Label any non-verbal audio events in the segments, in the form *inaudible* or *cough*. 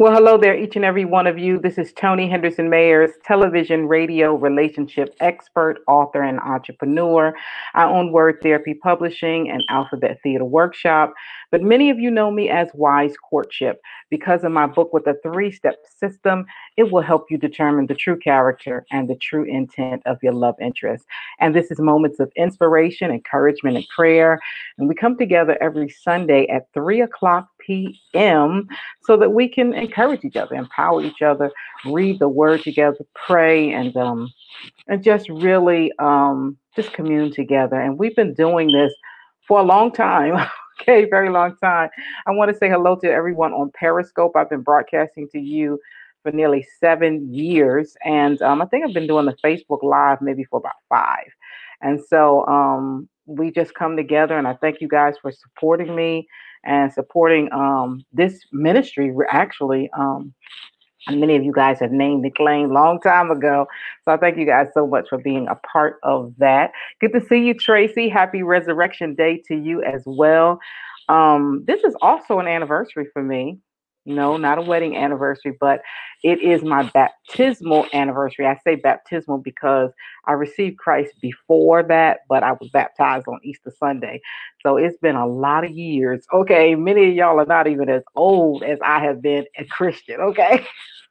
Well, hello there, each and every one of you. This is Tony Henderson Mayers, television, radio, relationship expert, author, and entrepreneur. I own Word Therapy Publishing and Alphabet Theater Workshop, but many of you know me as Wise Courtship. Because of my book with a three step system, it will help you determine the true character and the true intent of your love interest. And this is moments of inspiration, encouragement, and prayer. And we come together every Sunday at 3 o'clock p.m. so that we can encourage each other, empower each other, read the word together, pray, and um, and just really um, just commune together. And we've been doing this for a long time. *laughs* okay, very long time. I want to say hello to everyone on Periscope. I've been broadcasting to you for nearly seven years, and um, I think I've been doing the Facebook Live maybe for about five. And so um, we just come together, and I thank you guys for supporting me and supporting um, this ministry. We Actually, um, many of you guys have named the claim long time ago. So I thank you guys so much for being a part of that. Good to see you, Tracy. Happy Resurrection Day to you as well. Um, this is also an anniversary for me. No, not a wedding anniversary, but it is my baptismal anniversary. I say baptismal because I received Christ before that, but I was baptized on Easter Sunday. So it's been a lot of years. Okay, many of y'all are not even as old as I have been a Christian. Okay.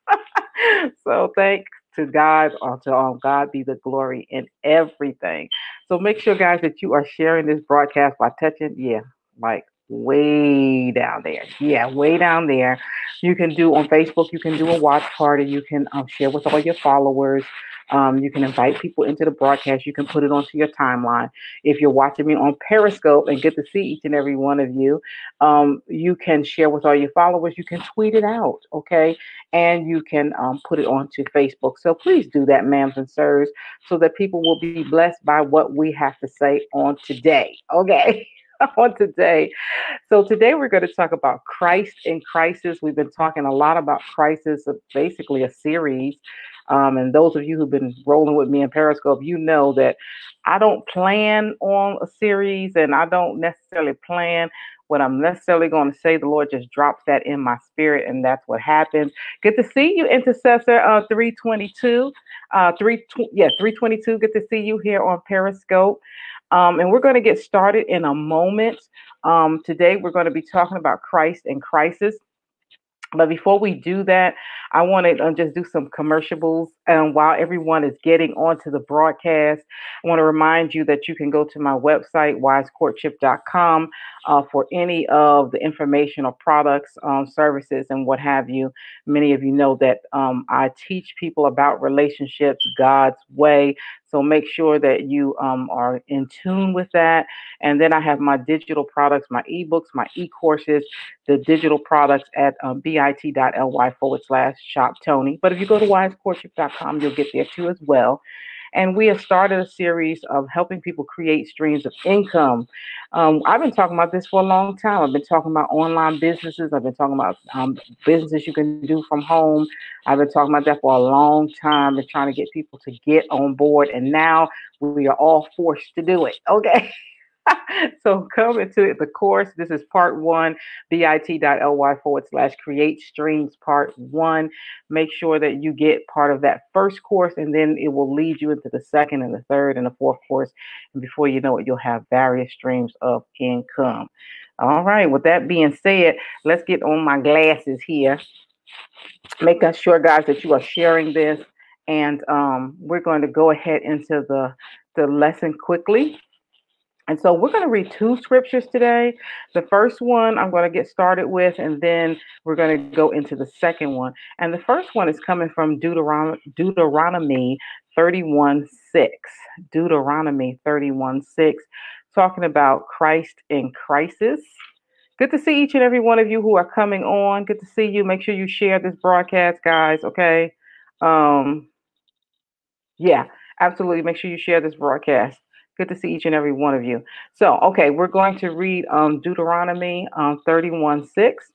*laughs* so thanks to God or to um, God be the glory in everything. So make sure, guys, that you are sharing this broadcast by touching, yeah, like way down there. Yeah, way down there. You can do on Facebook, you can do a watch party, you can um, share with all your followers. Um, you can invite people into the broadcast. You can put it onto your timeline. If you're watching me on Periscope and get to see each and every one of you, um, you can share with all your followers. You can tweet it out, okay? And you can um, put it onto Facebook. So please do that, ma'ams and sirs, so that people will be blessed by what we have to say on today, okay? *laughs* *laughs* on today. So, today we're going to talk about Christ in crisis. We've been talking a lot about crisis, basically a series. Um, and those of you who've been rolling with me in Periscope, you know that I don't plan on a series and I don't necessarily plan what I'm necessarily going to say. The Lord just drops that in my spirit, and that's what happens. Good to see you, Intercessor uh, 322. Uh, three, tw- yeah, 322. Good to see you here on Periscope. Um, and we're going to get started in a moment. Um, today, we're going to be talking about Christ and crisis. But before we do that, I want to uh, just do some commercials. And while everyone is getting onto the broadcast, I want to remind you that you can go to my website, wisecourtship.com, uh, for any of the information or products, um, services, and what have you. Many of you know that um, I teach people about relationships God's way. So make sure that you um, are in tune with that. And then I have my digital products, my ebooks, my e-courses, the digital products at um, bit.ly forward slash shop Tony. But if you go to wisecourtship.com, you'll get there too as well. And we have started a series of helping people create streams of income. Um, I've been talking about this for a long time. I've been talking about online businesses. I've been talking about um, businesses you can do from home. I've been talking about that for a long time and trying to get people to get on board. And now we are all forced to do it. Okay. *laughs* *laughs* so come into the course. This is part one, bit.ly forward slash create streams part one. Make sure that you get part of that first course, and then it will lead you into the second and the third and the fourth course. And before you know it, you'll have various streams of income. All right, with that being said, let's get on my glasses here. Make us sure, guys, that you are sharing this. And um, we're going to go ahead into the, the lesson quickly. And so we're going to read two scriptures today. The first one I'm going to get started with, and then we're going to go into the second one. And the first one is coming from Deuteronomy, Deuteronomy 31 6. Deuteronomy 31 6, talking about Christ in crisis. Good to see each and every one of you who are coming on. Good to see you. Make sure you share this broadcast, guys. Okay. Um, yeah, absolutely. Make sure you share this broadcast. Good to see each and every one of you. So, okay, we're going to read um, Deuteronomy um, 31 6,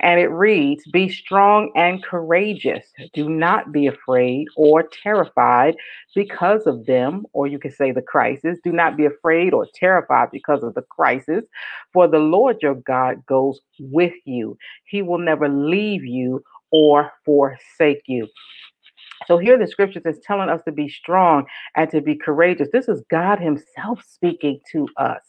and it reads Be strong and courageous. Do not be afraid or terrified because of them, or you could say the crisis. Do not be afraid or terrified because of the crisis, for the Lord your God goes with you. He will never leave you or forsake you. So here the scriptures is telling us to be strong and to be courageous. This is God Himself speaking to us.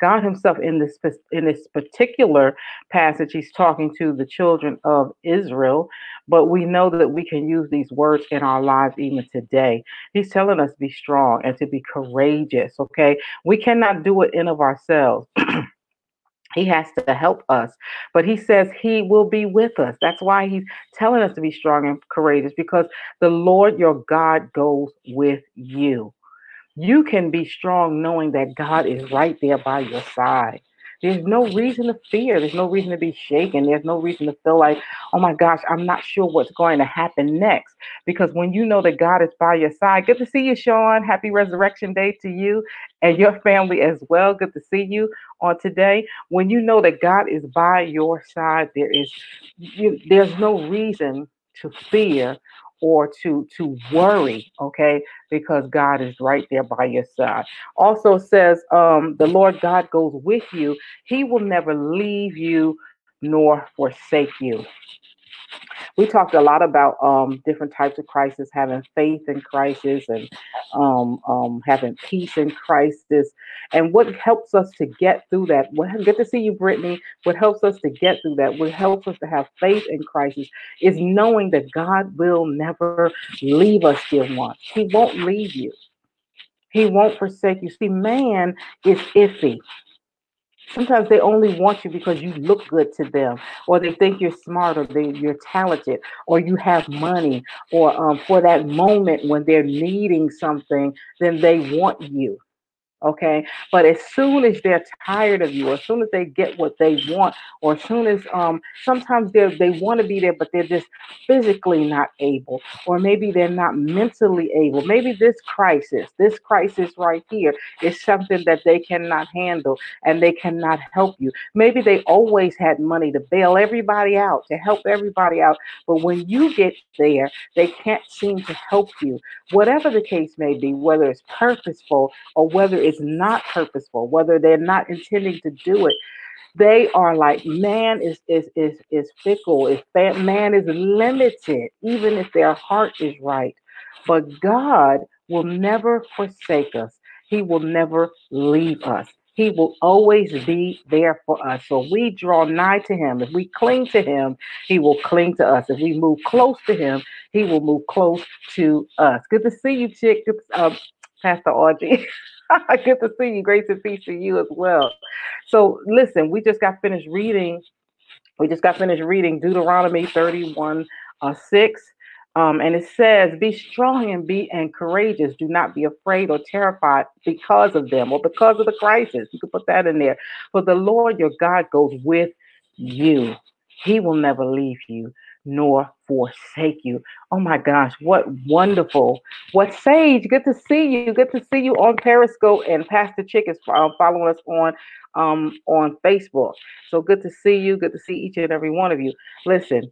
God Himself in this in this particular passage, He's talking to the children of Israel, but we know that we can use these words in our lives even today. He's telling us to be strong and to be courageous. Okay, we cannot do it in of ourselves. *clears throat* He has to help us, but he says he will be with us. That's why he's telling us to be strong and courageous because the Lord your God goes with you. You can be strong knowing that God is right there by your side. There's no reason to fear. There's no reason to be shaken. There's no reason to feel like, oh my gosh, I'm not sure what's going to happen next. Because when you know that God is by your side, good to see you, Sean. Happy Resurrection Day to you and your family as well. Good to see you on today. When you know that God is by your side, there is you, there's no reason to fear or to to worry okay because god is right there by your side. Also says um the lord god goes with you. He will never leave you nor forsake you we talked a lot about um, different types of crisis, having faith in crisis and um, um, having peace in crisis. And what helps us to get through that, what, *laughs* good to see you, Brittany. What helps us to get through that, what helps us to have faith in crisis is knowing that God will never leave us, dear ones. He won't leave you. He won't forsake you. See, man is iffy. Sometimes they only want you because you look good to them, or they think you're smart, or they, you're talented, or you have money, or um, for that moment when they're needing something, then they want you. Okay. But as soon as they're tired of you, as soon as they get what they want, or as soon as um sometimes they they want to be there, but they're just physically not able, or maybe they're not mentally able. Maybe this crisis, this crisis right here is something that they cannot handle and they cannot help you. Maybe they always had money to bail everybody out, to help everybody out. But when you get there, they can't seem to help you. Whatever the case may be, whether it's purposeful or whether it's is not purposeful, whether they're not intending to do it, they are like man is is is is fickle. If man is limited, even if their heart is right, but God will never forsake us. He will never leave us. He will always be there for us. So we draw nigh to him. If we cling to him, he will cling to us. If we move close to him, he will move close to us. Good to see you, Chick. Uh, Pastor Audrey. *laughs* *laughs* Good to see you. Grace and peace to you as well. So, listen, we just got finished reading. We just got finished reading Deuteronomy 31 uh, 6. Um, and it says, Be strong and be and courageous. Do not be afraid or terrified because of them or because of the crisis. You can put that in there. For the Lord your God goes with you. He will never leave you nor forsake you. Oh my gosh, what wonderful. What sage. Good to see you. Good to see you on Periscope and Pastor Chick is uh, following us on um on Facebook. So good to see you. Good to see each and every one of you. Listen,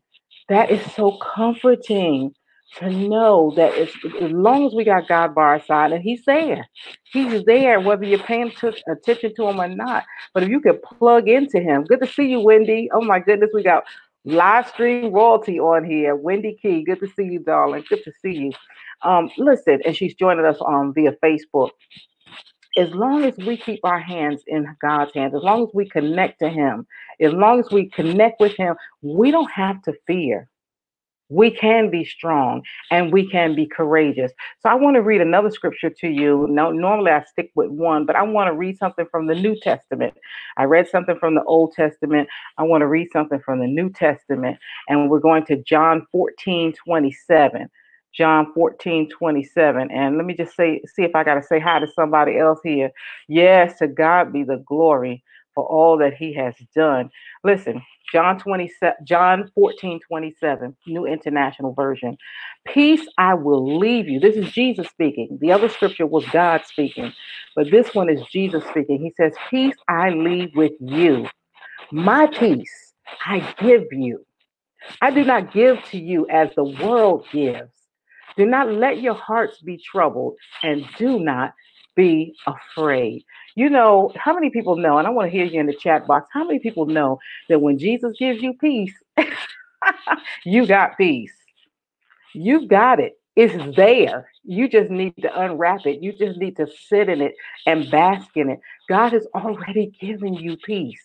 that is so comforting to know that as long as we got God by our side and He's there, He's there whether you're paying t- attention to Him or not. But if you could plug into Him, good to see you, Wendy. Oh my goodness, we got live stream royalty on here. Wendy Key, good to see you, darling. Good to see you. Um, listen, and she's joining us on via Facebook. As long as we keep our hands in God's hands, as long as we connect to Him, as long as we connect with Him, we don't have to fear we can be strong and we can be courageous. So I want to read another scripture to you. Now, normally I stick with one, but I want to read something from the New Testament. I read something from the Old Testament. I want to read something from the New Testament. And we're going to John 14, 27. John 14, 27. And let me just say, see if I got to say hi to somebody else here. Yes, to God be the glory for all that he has done. Listen, John 27, John 14, 27, New International Version. Peace I will leave you. This is Jesus speaking. The other scripture was God speaking, but this one is Jesus speaking. He says, Peace I leave with you. My peace I give you. I do not give to you as the world gives. Do not let your hearts be troubled and do not be afraid. You know, how many people know, and I want to hear you in the chat box, how many people know that when Jesus gives you peace, *laughs* you got peace? You've got it. It's there. You just need to unwrap it. You just need to sit in it and bask in it. God has already given you peace.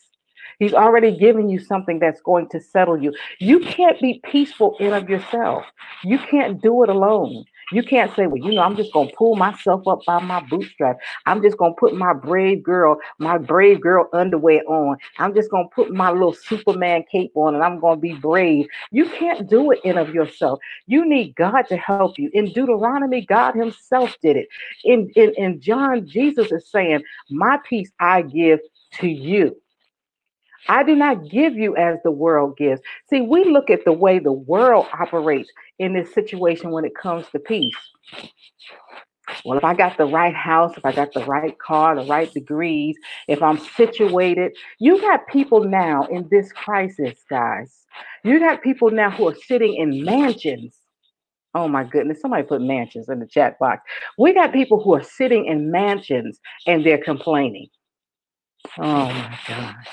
He's already given you something that's going to settle you. You can't be peaceful in of yourself. You can't do it alone. You can't say, well, you know, I'm just going to pull myself up by my bootstrap. I'm just going to put my brave girl, my brave girl underwear on. I'm just going to put my little Superman cape on and I'm going to be brave. You can't do it in of yourself. You need God to help you. In Deuteronomy, God himself did it. In, in, in John, Jesus is saying, my peace I give to you. I do not give you as the world gives. See, we look at the way the world operates in this situation when it comes to peace. Well, if I got the right house, if I got the right car, the right degrees, if I'm situated, you got people now in this crisis, guys. You got people now who are sitting in mansions. Oh my goodness, somebody put mansions in the chat box. We got people who are sitting in mansions and they're complaining. Oh my gosh.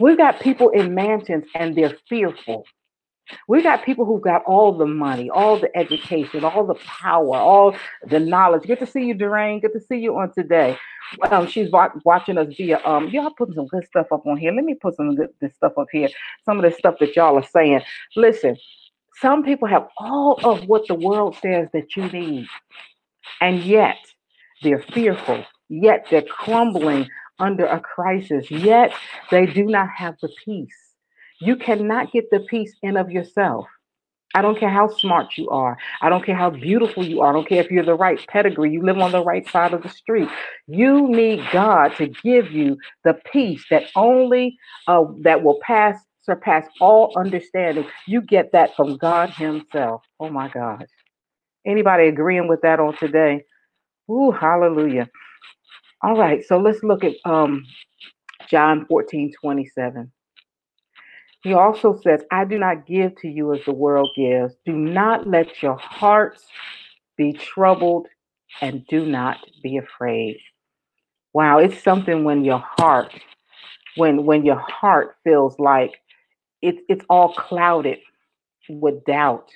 We've got people in mansions and they're fearful. We've got people who've got all the money, all the education, all the power, all the knowledge. Good to see you, Doreen. Good to see you on today. Um, she's watching us via um. Y'all putting some good stuff up on here. Let me put some good this stuff up here. Some of the stuff that y'all are saying. Listen, some people have all of what the world says that you need, and yet they're fearful. Yet they're crumbling under a crisis, yet they do not have the peace. You cannot get the peace in of yourself. I don't care how smart you are. I don't care how beautiful you are. I don't care if you're the right pedigree. You live on the right side of the street. You need God to give you the peace that only uh, that will pass surpass all understanding. You get that from God Himself. Oh my gosh. Anybody agreeing with that on today? Ooh, hallelujah. All right, so let's look at um, John 14 27. He also says, I do not give to you as the world gives. Do not let your hearts be troubled and do not be afraid. Wow, it's something when your heart, when when your heart feels like it's it's all clouded with doubt.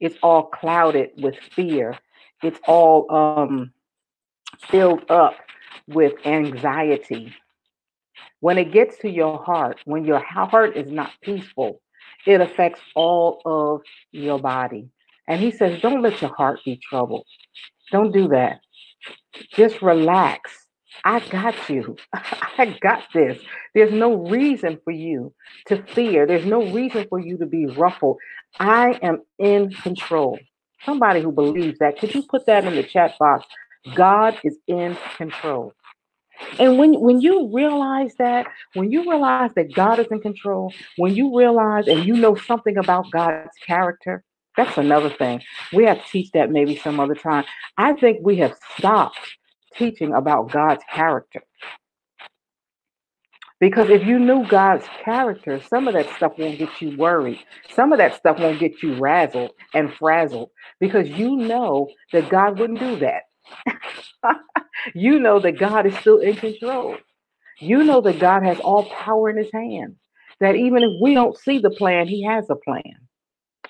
It's all clouded with fear. It's all um filled up with anxiety. When it gets to your heart, when your heart is not peaceful, it affects all of your body. And he says, Don't let your heart be troubled. Don't do that. Just relax. I got you. *laughs* I got this. There's no reason for you to fear. There's no reason for you to be ruffled. I am in control. Somebody who believes that, could you put that in the chat box? God is in control. And when when you realize that, when you realize that God is in control, when you realize and you know something about God's character, that's another thing. We have to teach that maybe some other time. I think we have stopped teaching about God's character. Because if you knew God's character, some of that stuff won't get you worried. Some of that stuff won't get you razzled and frazzled because you know that God wouldn't do that. *laughs* you know that God is still in control. You know that God has all power in his hands. That even if we don't see the plan, he has a plan.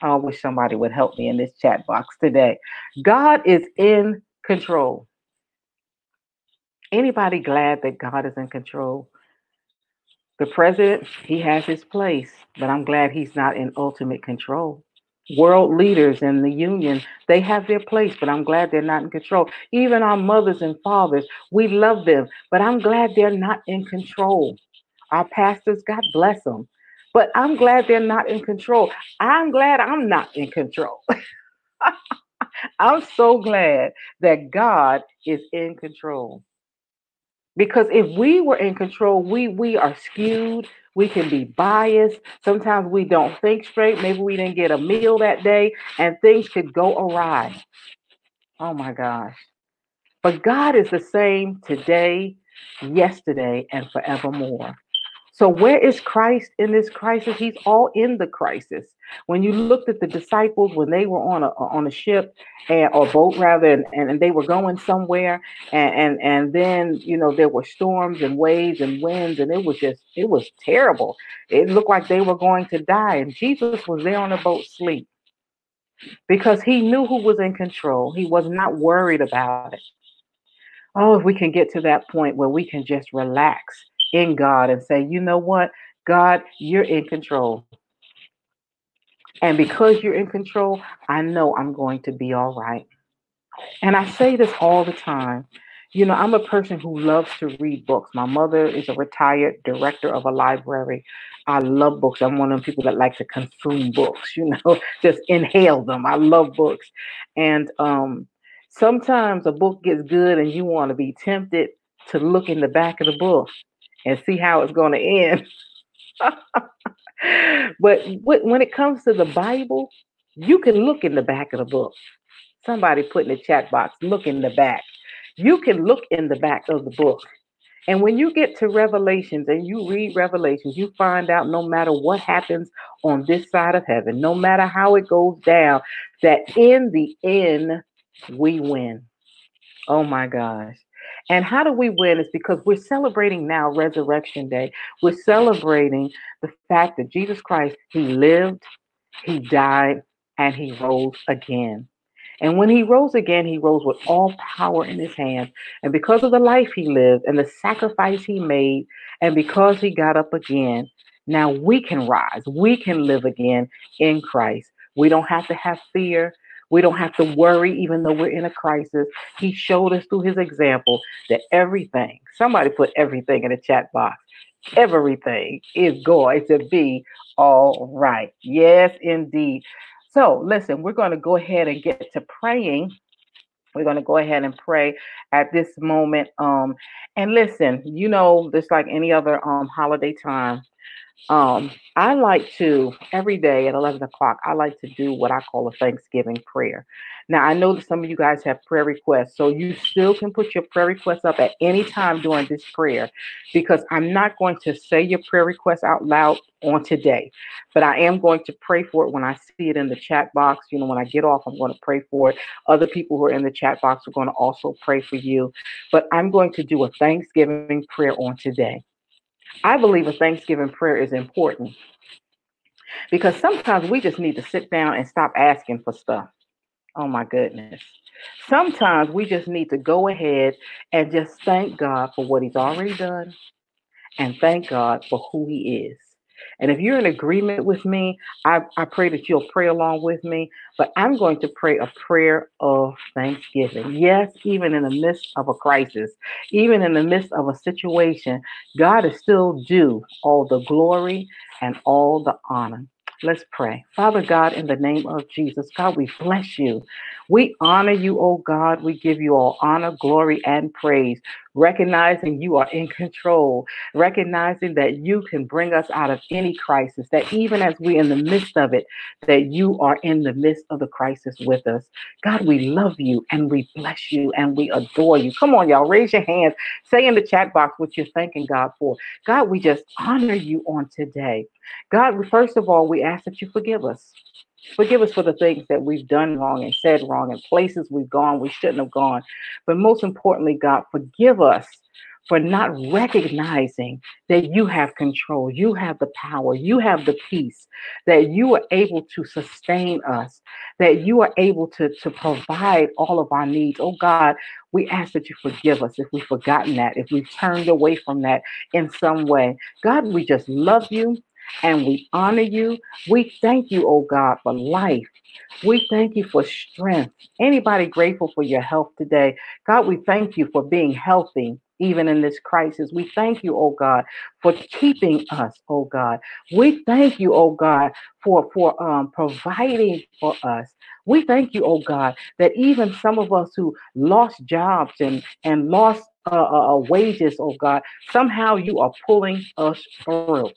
I wish somebody would help me in this chat box today. God is in control. Anybody glad that God is in control? The president, he has his place, but I'm glad he's not in ultimate control. World leaders in the union, they have their place, but I'm glad they're not in control. Even our mothers and fathers, we love them, but I'm glad they're not in control. Our pastors, God bless them, but I'm glad they're not in control. I'm glad I'm not in control. *laughs* I'm so glad that God is in control. Because if we were in control, we we are skewed. We can be biased. Sometimes we don't think straight. Maybe we didn't get a meal that day, and things could go awry. Oh my gosh. But God is the same today, yesterday, and forevermore. So, where is Christ in this crisis? He's all in the crisis. When you looked at the disciples when they were on a on a ship and, or boat rather, and, and they were going somewhere, and, and and then you know there were storms and waves and winds, and it was just it was terrible. It looked like they were going to die, and Jesus was there on the boat sleep because he knew who was in control. He was not worried about it. Oh, if we can get to that point where we can just relax in God and say, you know what, God, you're in control. And because you're in control, I know I'm going to be all right. And I say this all the time. You know, I'm a person who loves to read books. My mother is a retired director of a library. I love books. I'm one of the people that like to consume books, *laughs* you know, just inhale them. I love books. And um, sometimes a book gets good and you want to be tempted to look in the back of the book and see how it's going to end. *laughs* but when it comes to the Bible, you can look in the back of the book. Somebody put in the chat box, look in the back. You can look in the back of the book. And when you get to Revelations and you read Revelations, you find out no matter what happens on this side of heaven, no matter how it goes down, that in the end, we win. Oh my gosh. And how do we win? Is because we're celebrating now Resurrection Day. We're celebrating the fact that Jesus Christ, He lived, He died, and He rose again. And when he rose again, he rose with all power in his hands. And because of the life he lived and the sacrifice he made, and because he got up again, now we can rise. We can live again in Christ. We don't have to have fear. We don't have to worry, even though we're in a crisis. He showed us through his example that everything, somebody put everything in the chat box, everything is going to be all right. Yes, indeed. So, listen, we're going to go ahead and get to praying. We're going to go ahead and pray at this moment. Um, and listen, you know, just like any other um holiday time, um, I like to every day at 11 o'clock, I like to do what I call a Thanksgiving prayer. Now, I know that some of you guys have prayer requests, so you still can put your prayer requests up at any time during this prayer because I'm not going to say your prayer requests out loud on today, but I am going to pray for it when I see it in the chat box. You know, when I get off, I'm going to pray for it. Other people who are in the chat box are going to also pray for you, but I'm going to do a Thanksgiving prayer on today. I believe a Thanksgiving prayer is important because sometimes we just need to sit down and stop asking for stuff. Oh my goodness. Sometimes we just need to go ahead and just thank God for what He's already done and thank God for who He is. And if you're in agreement with me, I, I pray that you'll pray along with me. But I'm going to pray a prayer of thanksgiving. Yes, even in the midst of a crisis, even in the midst of a situation, God is still due all the glory and all the honor. Let's pray. Father God, in the name of Jesus, God, we bless you. We honor you, oh God. We give you all honor, glory, and praise. Recognizing you are in control, recognizing that you can bring us out of any crisis, that even as we're in the midst of it, that you are in the midst of the crisis with us. God, we love you and we bless you and we adore you. Come on, y'all, raise your hands. Say in the chat box what you're thanking God for. God, we just honor you on today. God, first of all, we ask that you forgive us. Forgive us for the things that we've done wrong and said wrong and places we've gone we shouldn't have gone. But most importantly, God, forgive us for not recognizing that you have control, you have the power, you have the peace, that you are able to sustain us, that you are able to, to provide all of our needs. Oh God, we ask that you forgive us if we've forgotten that, if we've turned away from that in some way. God, we just love you and we honor you. We thank you, oh God, for life. We thank you for strength. Anybody grateful for your health today? God, we thank you for being healthy even in this crisis. We thank you, oh God, for keeping us, oh God. We thank you, oh God, for for um, providing for us. We thank you, oh God, that even some of us who lost jobs and and lost uh, uh, uh wages, oh God, somehow you are pulling us through.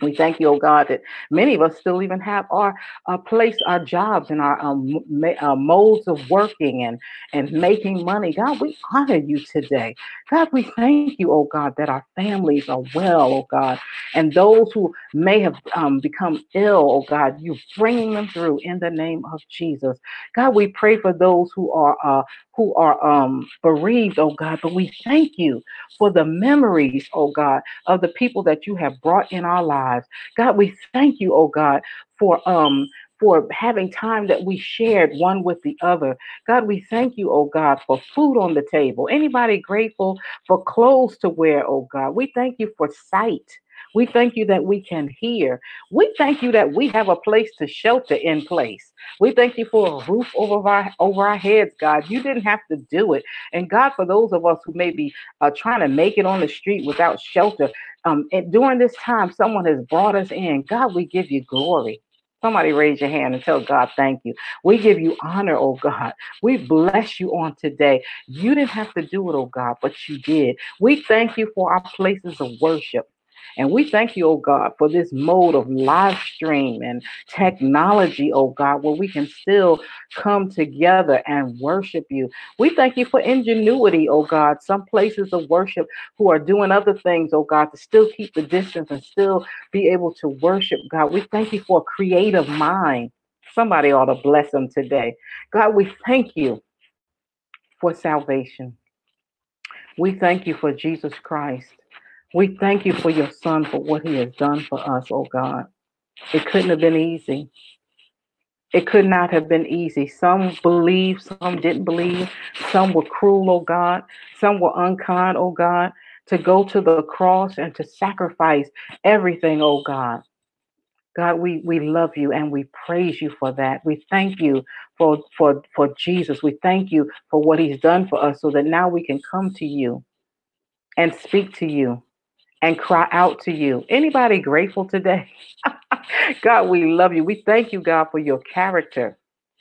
We thank you, oh God, that many of us still even have our uh, place, our jobs, and our um, uh, modes of working and and making money. God, we honor you today. God, we thank you, oh God, that our families are well, oh God, and those who may have um, become ill, oh God, you bringing them through in the name of Jesus. God, we pray for those who are uh, who are um, bereaved, oh God, but we thank you for the memories, oh God, of the people that you have brought in our lives. God, we thank you, oh God, for um for having time that we shared one with the other. God, we thank you, oh God, for food on the table. Anybody grateful for clothes to wear, oh God? We thank you for sight. We thank you that we can hear. We thank you that we have a place to shelter in place. We thank you for a roof over our over our heads, God. You didn't have to do it. And God, for those of us who may be uh, trying to make it on the street without shelter, um, and during this time, someone has brought us in. God, we give you glory. Somebody raise your hand and tell God, thank you. We give you honor, oh God. We bless you on today. You didn't have to do it, oh God, but you did. We thank you for our places of worship. And we thank you, oh God, for this mode of live stream and technology, oh God, where we can still come together and worship you. We thank you for ingenuity, oh God. Some places of worship who are doing other things, oh God, to still keep the distance and still be able to worship God. We thank you for a creative mind. Somebody ought to bless them today. God, we thank you for salvation. We thank you for Jesus Christ. We thank you for your son for what he has done for us, oh God. It couldn't have been easy. It could not have been easy. Some believed, some didn't believe. Some were cruel, oh God. Some were unkind, oh God, to go to the cross and to sacrifice everything, oh God. God, we, we love you and we praise you for that. We thank you for, for, for Jesus. We thank you for what he's done for us so that now we can come to you and speak to you and cry out to you. Anybody grateful today? *laughs* God, we love you. We thank you, God, for your character.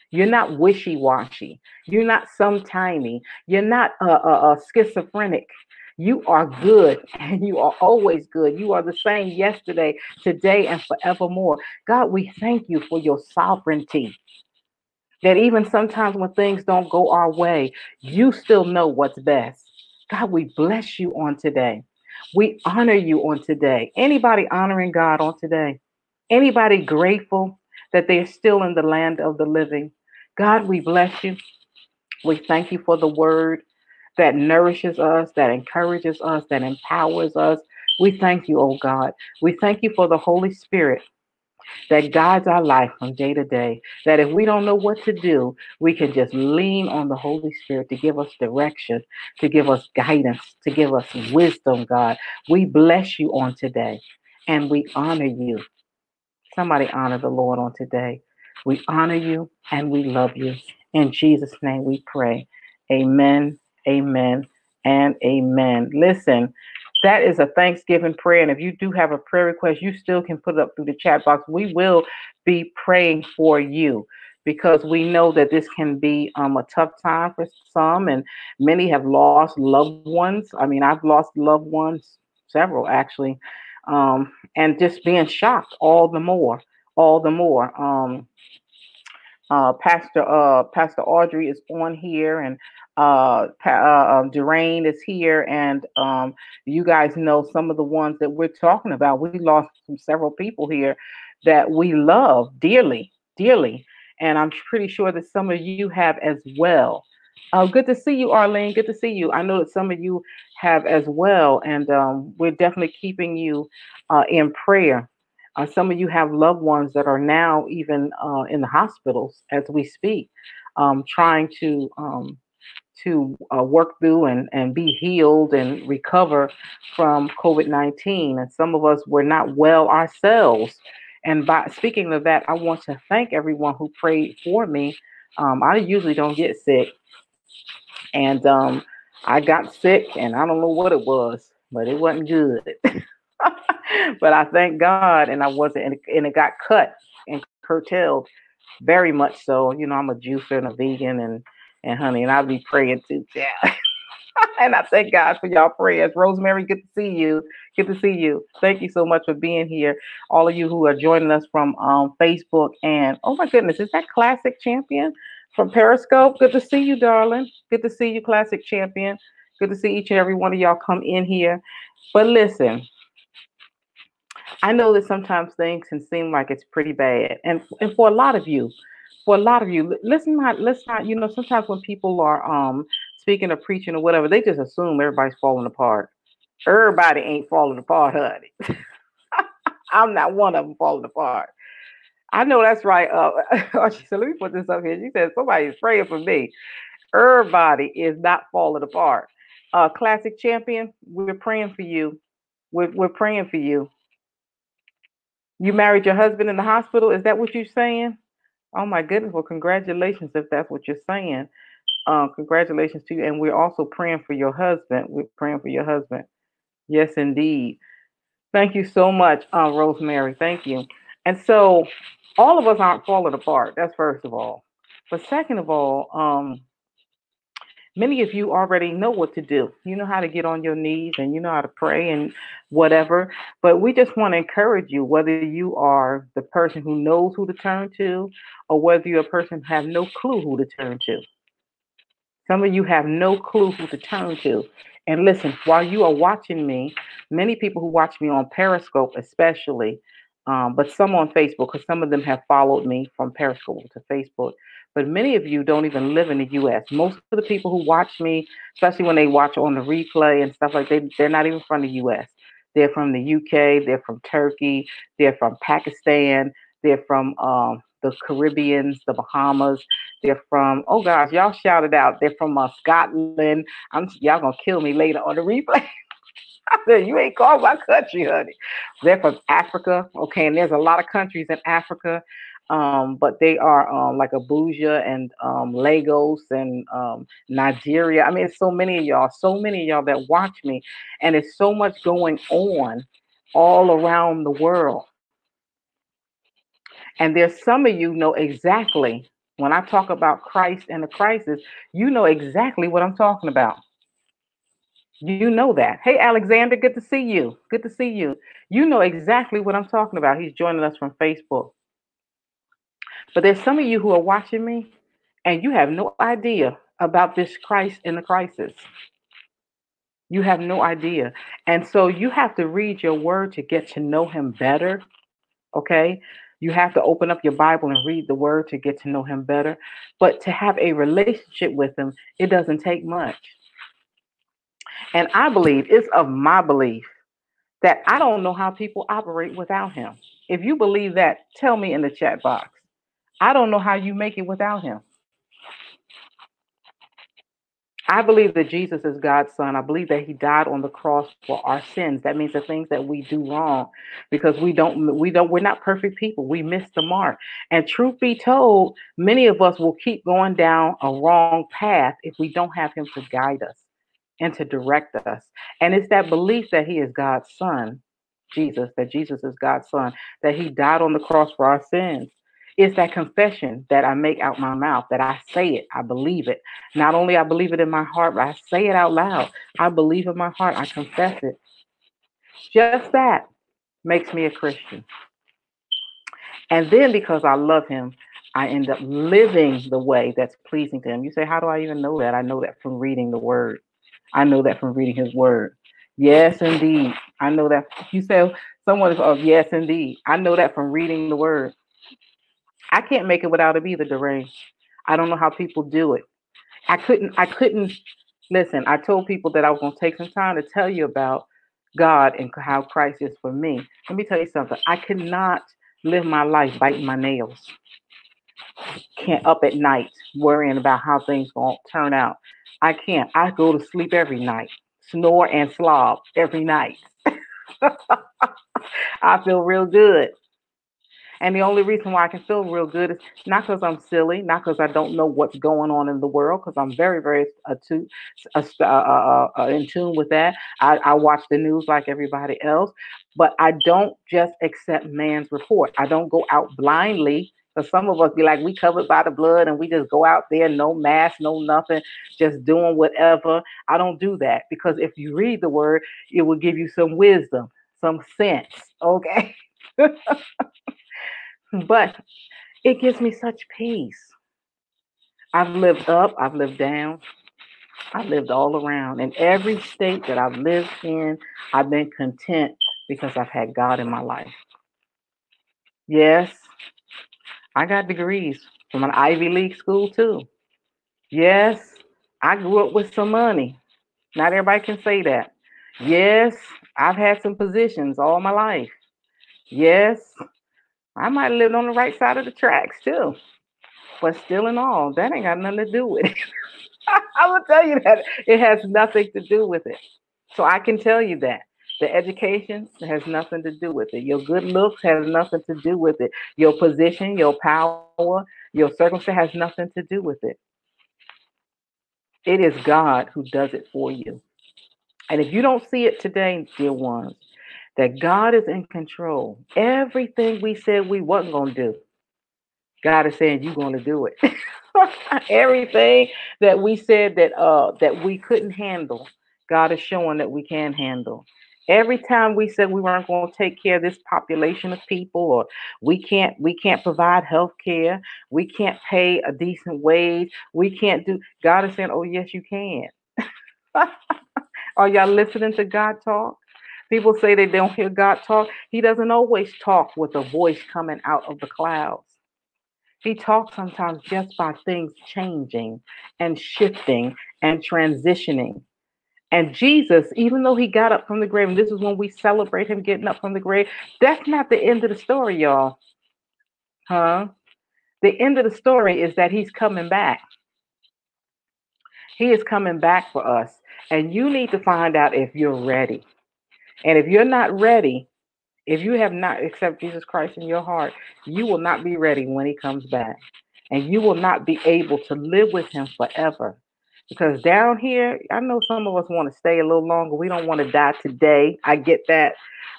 You're not wishy washy. You're not sometimey. You're not a schizophrenic. You are good *laughs* and you are always good. You are the same yesterday, today, and forevermore. God, we thank you for your sovereignty. That even sometimes when things don't go our way, you still know what's best. God, we bless you on today. We honor you on today. Anybody honoring God on today? Anybody grateful that they're still in the land of the living? God, we bless you. We thank you for the word that nourishes us, that encourages us, that empowers us. We thank you, oh God. We thank you for the Holy Spirit that guides our life from day to day. That if we don't know what to do, we can just lean on the Holy Spirit to give us direction, to give us guidance, to give us wisdom, God. We bless you on today and we honor you. Somebody honor the Lord on today. We honor you and we love you. In Jesus' name we pray. Amen, amen, and amen. Listen, that is a Thanksgiving prayer. And if you do have a prayer request, you still can put it up through the chat box. We will be praying for you. because we know that this can be um, a tough time for some, and many have lost loved ones. I mean, I've lost loved ones, several actually, um, and just being shocked all the more, all the more. Um, uh, Pastor uh, Pastor Audrey is on here, and uh, uh, um, Doreen is here, and um, you guys know some of the ones that we're talking about. We lost several people here that we love dearly, dearly, and I'm pretty sure that some of you have as well. Uh, good to see you, Arlene. Good to see you. I know that some of you have as well, and um, we're definitely keeping you uh, in prayer. Uh, some of you have loved ones that are now even uh, in the hospitals as we speak, um, trying to um, to uh, work through and, and be healed and recover from COVID 19. And some of us were not well ourselves. And by speaking of that, I want to thank everyone who prayed for me. Um, I usually don't get sick. And um, I got sick, and I don't know what it was, but it wasn't good. *laughs* but I thank God, and I wasn't, and it, got cut and curtailed very much so. You know, I'm a juicer and a vegan, and and honey, and I'll be praying too. Yeah. *laughs* and I thank God for y'all prayers. Rosemary, good to see you. Good to see you. Thank you so much for being here. All of you who are joining us from um, Facebook and oh my goodness, is that Classic Champion from Periscope? Good to see you, darling. Good to see you, Classic Champion. Good to see each and every one of y'all come in here. But listen, I know that sometimes things can seem like it's pretty bad, and and for a lot of you, for a lot of you, let's not let's not you know sometimes when people are um speaking or preaching or whatever, they just assume everybody's falling apart. Everybody ain't falling apart, honey. *laughs* I'm not one of them falling apart. I know that's right. Uh, *laughs* oh, she said, let me put this up here. She said, somebody's praying for me. Everybody is not falling apart. Uh, classic champion, we're praying for you. We're, we're praying for you. You married your husband in the hospital. Is that what you're saying? Oh my goodness. Well, congratulations if that's what you're saying. Um, congratulations to you. And we're also praying for your husband. We're praying for your husband. Yes, indeed. Thank you so much, uh, Rosemary. Thank you. And so all of us aren't falling apart. That's first of all. But second of all, um, many of you already know what to do. You know how to get on your knees and you know how to pray and whatever. But we just want to encourage you, whether you are the person who knows who to turn to or whether you're a person who have no clue who to turn to. Some of you have no clue who to turn to. And listen, while you are watching me, many people who watch me on Periscope, especially, um, but some on Facebook, because some of them have followed me from Periscope to Facebook. But many of you don't even live in the U.S. Most of the people who watch me, especially when they watch on the replay and stuff like that, they're not even from the U.S. They're from the UK. They're from Turkey. They're from Pakistan. They're from um, the Caribbeans, the Bahamas. They're from oh gosh, y'all shouted out. They're from uh, Scotland. I'm y'all gonna kill me later on the replay. I *laughs* said, you ain't called my country, honey. They're from Africa. Okay, and there's a lot of countries in Africa. Um, but they are um, like Abuja and um, Lagos and um, Nigeria. I mean, it's so many of y'all, so many of y'all that watch me, and it's so much going on all around the world. And there's some of you know exactly when I talk about Christ and the crisis, you know exactly what I'm talking about. You know that. Hey, Alexander, good to see you. Good to see you. You know exactly what I'm talking about. He's joining us from Facebook. But there's some of you who are watching me and you have no idea about this Christ in the crisis. You have no idea. And so you have to read your word to get to know him better. Okay. You have to open up your Bible and read the word to get to know him better. But to have a relationship with him, it doesn't take much. And I believe, it's of my belief, that I don't know how people operate without him. If you believe that, tell me in the chat box. I don't know how you make it without him. I believe that Jesus is God's son. I believe that he died on the cross for our sins. That means the things that we do wrong because we don't we don't we're not perfect people. We miss the mark. And truth be told, many of us will keep going down a wrong path if we don't have him to guide us and to direct us. And it's that belief that he is God's son, Jesus, that Jesus is God's son, that he died on the cross for our sins. It's that confession that I make out my mouth, that I say it, I believe it. Not only I believe it in my heart, but I say it out loud. I believe in my heart, I confess it. Just that makes me a Christian. And then because I love him, I end up living the way that's pleasing to him. You say, How do I even know that? I know that from reading the word. I know that from reading his word. Yes, indeed. I know that. You say someone is, oh, yes, indeed. I know that from reading the word. I can't make it without it either, deranged. I don't know how people do it. I couldn't, I couldn't listen. I told people that I was gonna take some time to tell you about God and how Christ is for me. Let me tell you something. I cannot live my life biting my nails. Can't up at night worrying about how things gonna turn out. I can't. I go to sleep every night, snore and slob every night. *laughs* I feel real good. And the only reason why I can feel real good is not because I'm silly, not because I don't know what's going on in the world, because I'm very, very attu- in tune with that. I, I watch the news like everybody else, but I don't just accept man's report. I don't go out blindly because some of us be like, we covered by the blood and we just go out there, no mask, no nothing, just doing whatever. I don't do that because if you read the word, it will give you some wisdom, some sense. Okay. *laughs* but it gives me such peace. I've lived up, I've lived down, I've lived all around. In every state that I've lived in, I've been content because I've had God in my life. Yes, I got degrees from an Ivy League school too. Yes, I grew up with some money. Not everybody can say that. Yes, I've had some positions all my life. Yes, I might have lived on the right side of the tracks too. But still in all, that ain't got nothing to do with it. *laughs* I will tell you that it has nothing to do with it. So I can tell you that. The education has nothing to do with it. Your good looks has nothing to do with it. Your position, your power, your circumstance has nothing to do with it. It is God who does it for you. And if you don't see it today, dear ones, that God is in control. Everything we said we wasn't going to do, God is saying you're going to do it. *laughs* Everything that we said that uh that we couldn't handle, God is showing that we can handle. Every time we said we weren't going to take care of this population of people, or we can't we can't provide health care, we can't pay a decent wage, we can't do God is saying, Oh yes, you can. *laughs* Are y'all listening to God talk? People say they don't hear God talk. He doesn't always talk with a voice coming out of the clouds. He talks sometimes just by things changing and shifting and transitioning. And Jesus, even though he got up from the grave, and this is when we celebrate him getting up from the grave, that's not the end of the story, y'all. Huh? The end of the story is that he's coming back. He is coming back for us. And you need to find out if you're ready. And if you're not ready, if you have not accepted Jesus Christ in your heart, you will not be ready when he comes back. And you will not be able to live with him forever. Because down here, I know some of us want to stay a little longer. We don't want to die today. I get that.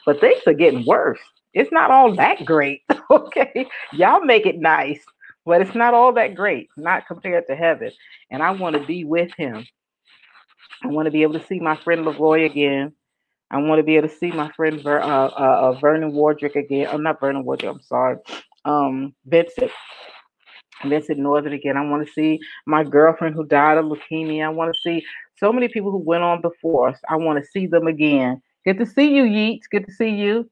But things are getting worse. It's not all that great. *laughs* Okay. Y'all make it nice, but it's not all that great, not compared to heaven. And I want to be with him. I want to be able to see my friend Leroy again. I want to be able to see my friend Ver, uh, uh, uh, Vernon Wardrick again. I'm oh, not Vernon Wardrick. I'm sorry. Um, Vincent. Vincent Northern again. I want to see my girlfriend who died of leukemia. I want to see so many people who went on before us. I want to see them again. Good to see you, Yeats. Good to see you.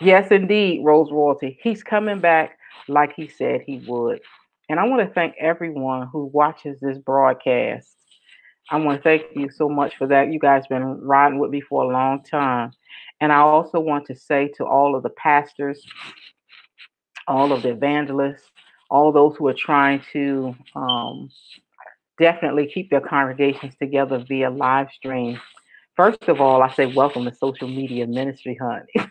Yes, indeed, Rose Royalty. He's coming back like he said he would. And I want to thank everyone who watches this broadcast. I want to thank you so much for that. You guys been riding with me for a long time. And I also want to say to all of the pastors, all of the evangelists, all those who are trying to um, definitely keep their congregations together via live stream. First of all, I say welcome to social media ministry, honey. *laughs*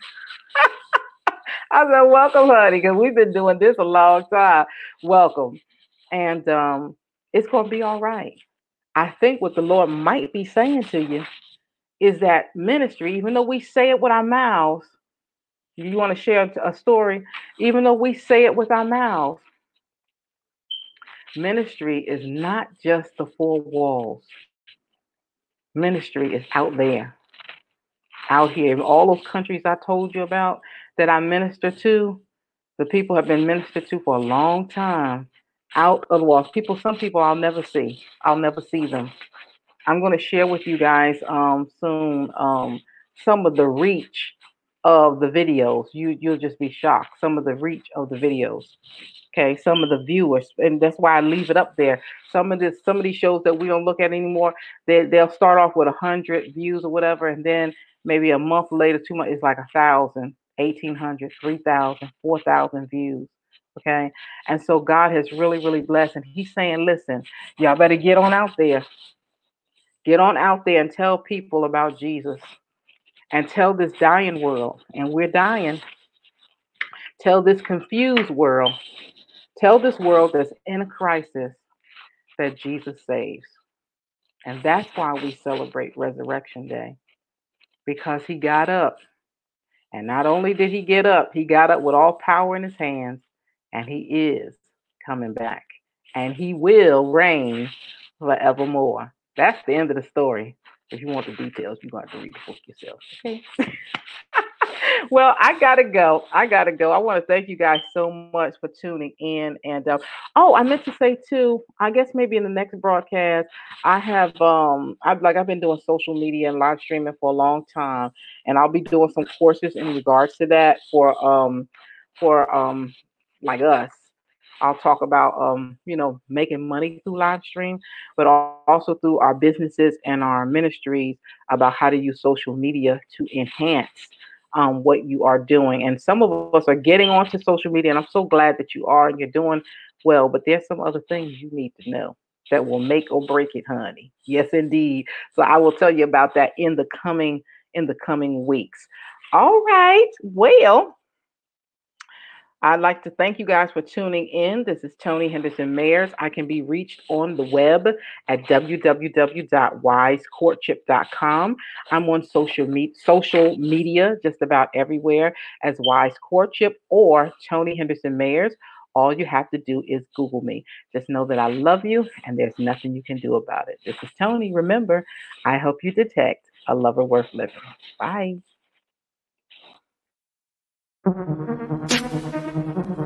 I said welcome, honey, because we've been doing this a long time. Welcome. And um, it's going to be all right. I think what the Lord might be saying to you is that ministry, even though we say it with our mouths, You want to share a story, even though we say it with our mouths. Ministry is not just the four walls. Ministry is out there, out here. In all those countries I told you about that I minister to, the people have been ministered to for a long time. Out of the walls. People, some people I'll never see. I'll never see them. I'm going to share with you guys um, soon um, some of the reach of the videos. You you'll just be shocked. Some of the reach of the videos. Okay, some of the viewers, and that's why I leave it up there. Some of this, some of these shows that we don't look at anymore, they they'll start off with a hundred views or whatever, and then maybe a month later, two months, it's like a thousand, eighteen hundred, three thousand, four thousand views. Okay, and so God has really, really blessed, and He's saying, listen, y'all better get on out there, get on out there and tell people about Jesus, and tell this dying world, and we're dying. Tell this confused world Tell this world that's in a crisis that Jesus saves. And that's why we celebrate Resurrection Day, because he got up. And not only did he get up, he got up with all power in his hands, and he is coming back. And he will reign forevermore. That's the end of the story. If you want the details, you're going to have to read the book yourself. Okay. *laughs* well, I gotta go. I gotta go. I want to thank you guys so much for tuning in. And uh, oh, I meant to say too. I guess maybe in the next broadcast, I have um, I've like I've been doing social media and live streaming for a long time, and I'll be doing some courses in regards to that for um, for um, like us. I'll talk about um, you know, making money through live stream, but also through our businesses and our ministries about how to use social media to enhance um, what you are doing. And some of us are getting onto social media, and I'm so glad that you are and you're doing well. But there's some other things you need to know that will make or break it, honey. Yes, indeed. So I will tell you about that in the coming in the coming weeks. All right. Well, I'd like to thank you guys for tuning in. This is Tony Henderson Mayers. I can be reached on the web at www.wisecourtship.com. I'm on social, me- social media just about everywhere as Wise Courtship or Tony Henderson Mayers. All you have to do is Google me. Just know that I love you and there's nothing you can do about it. This is Tony. Remember, I help you detect a lover worth living. Bye. Thank you.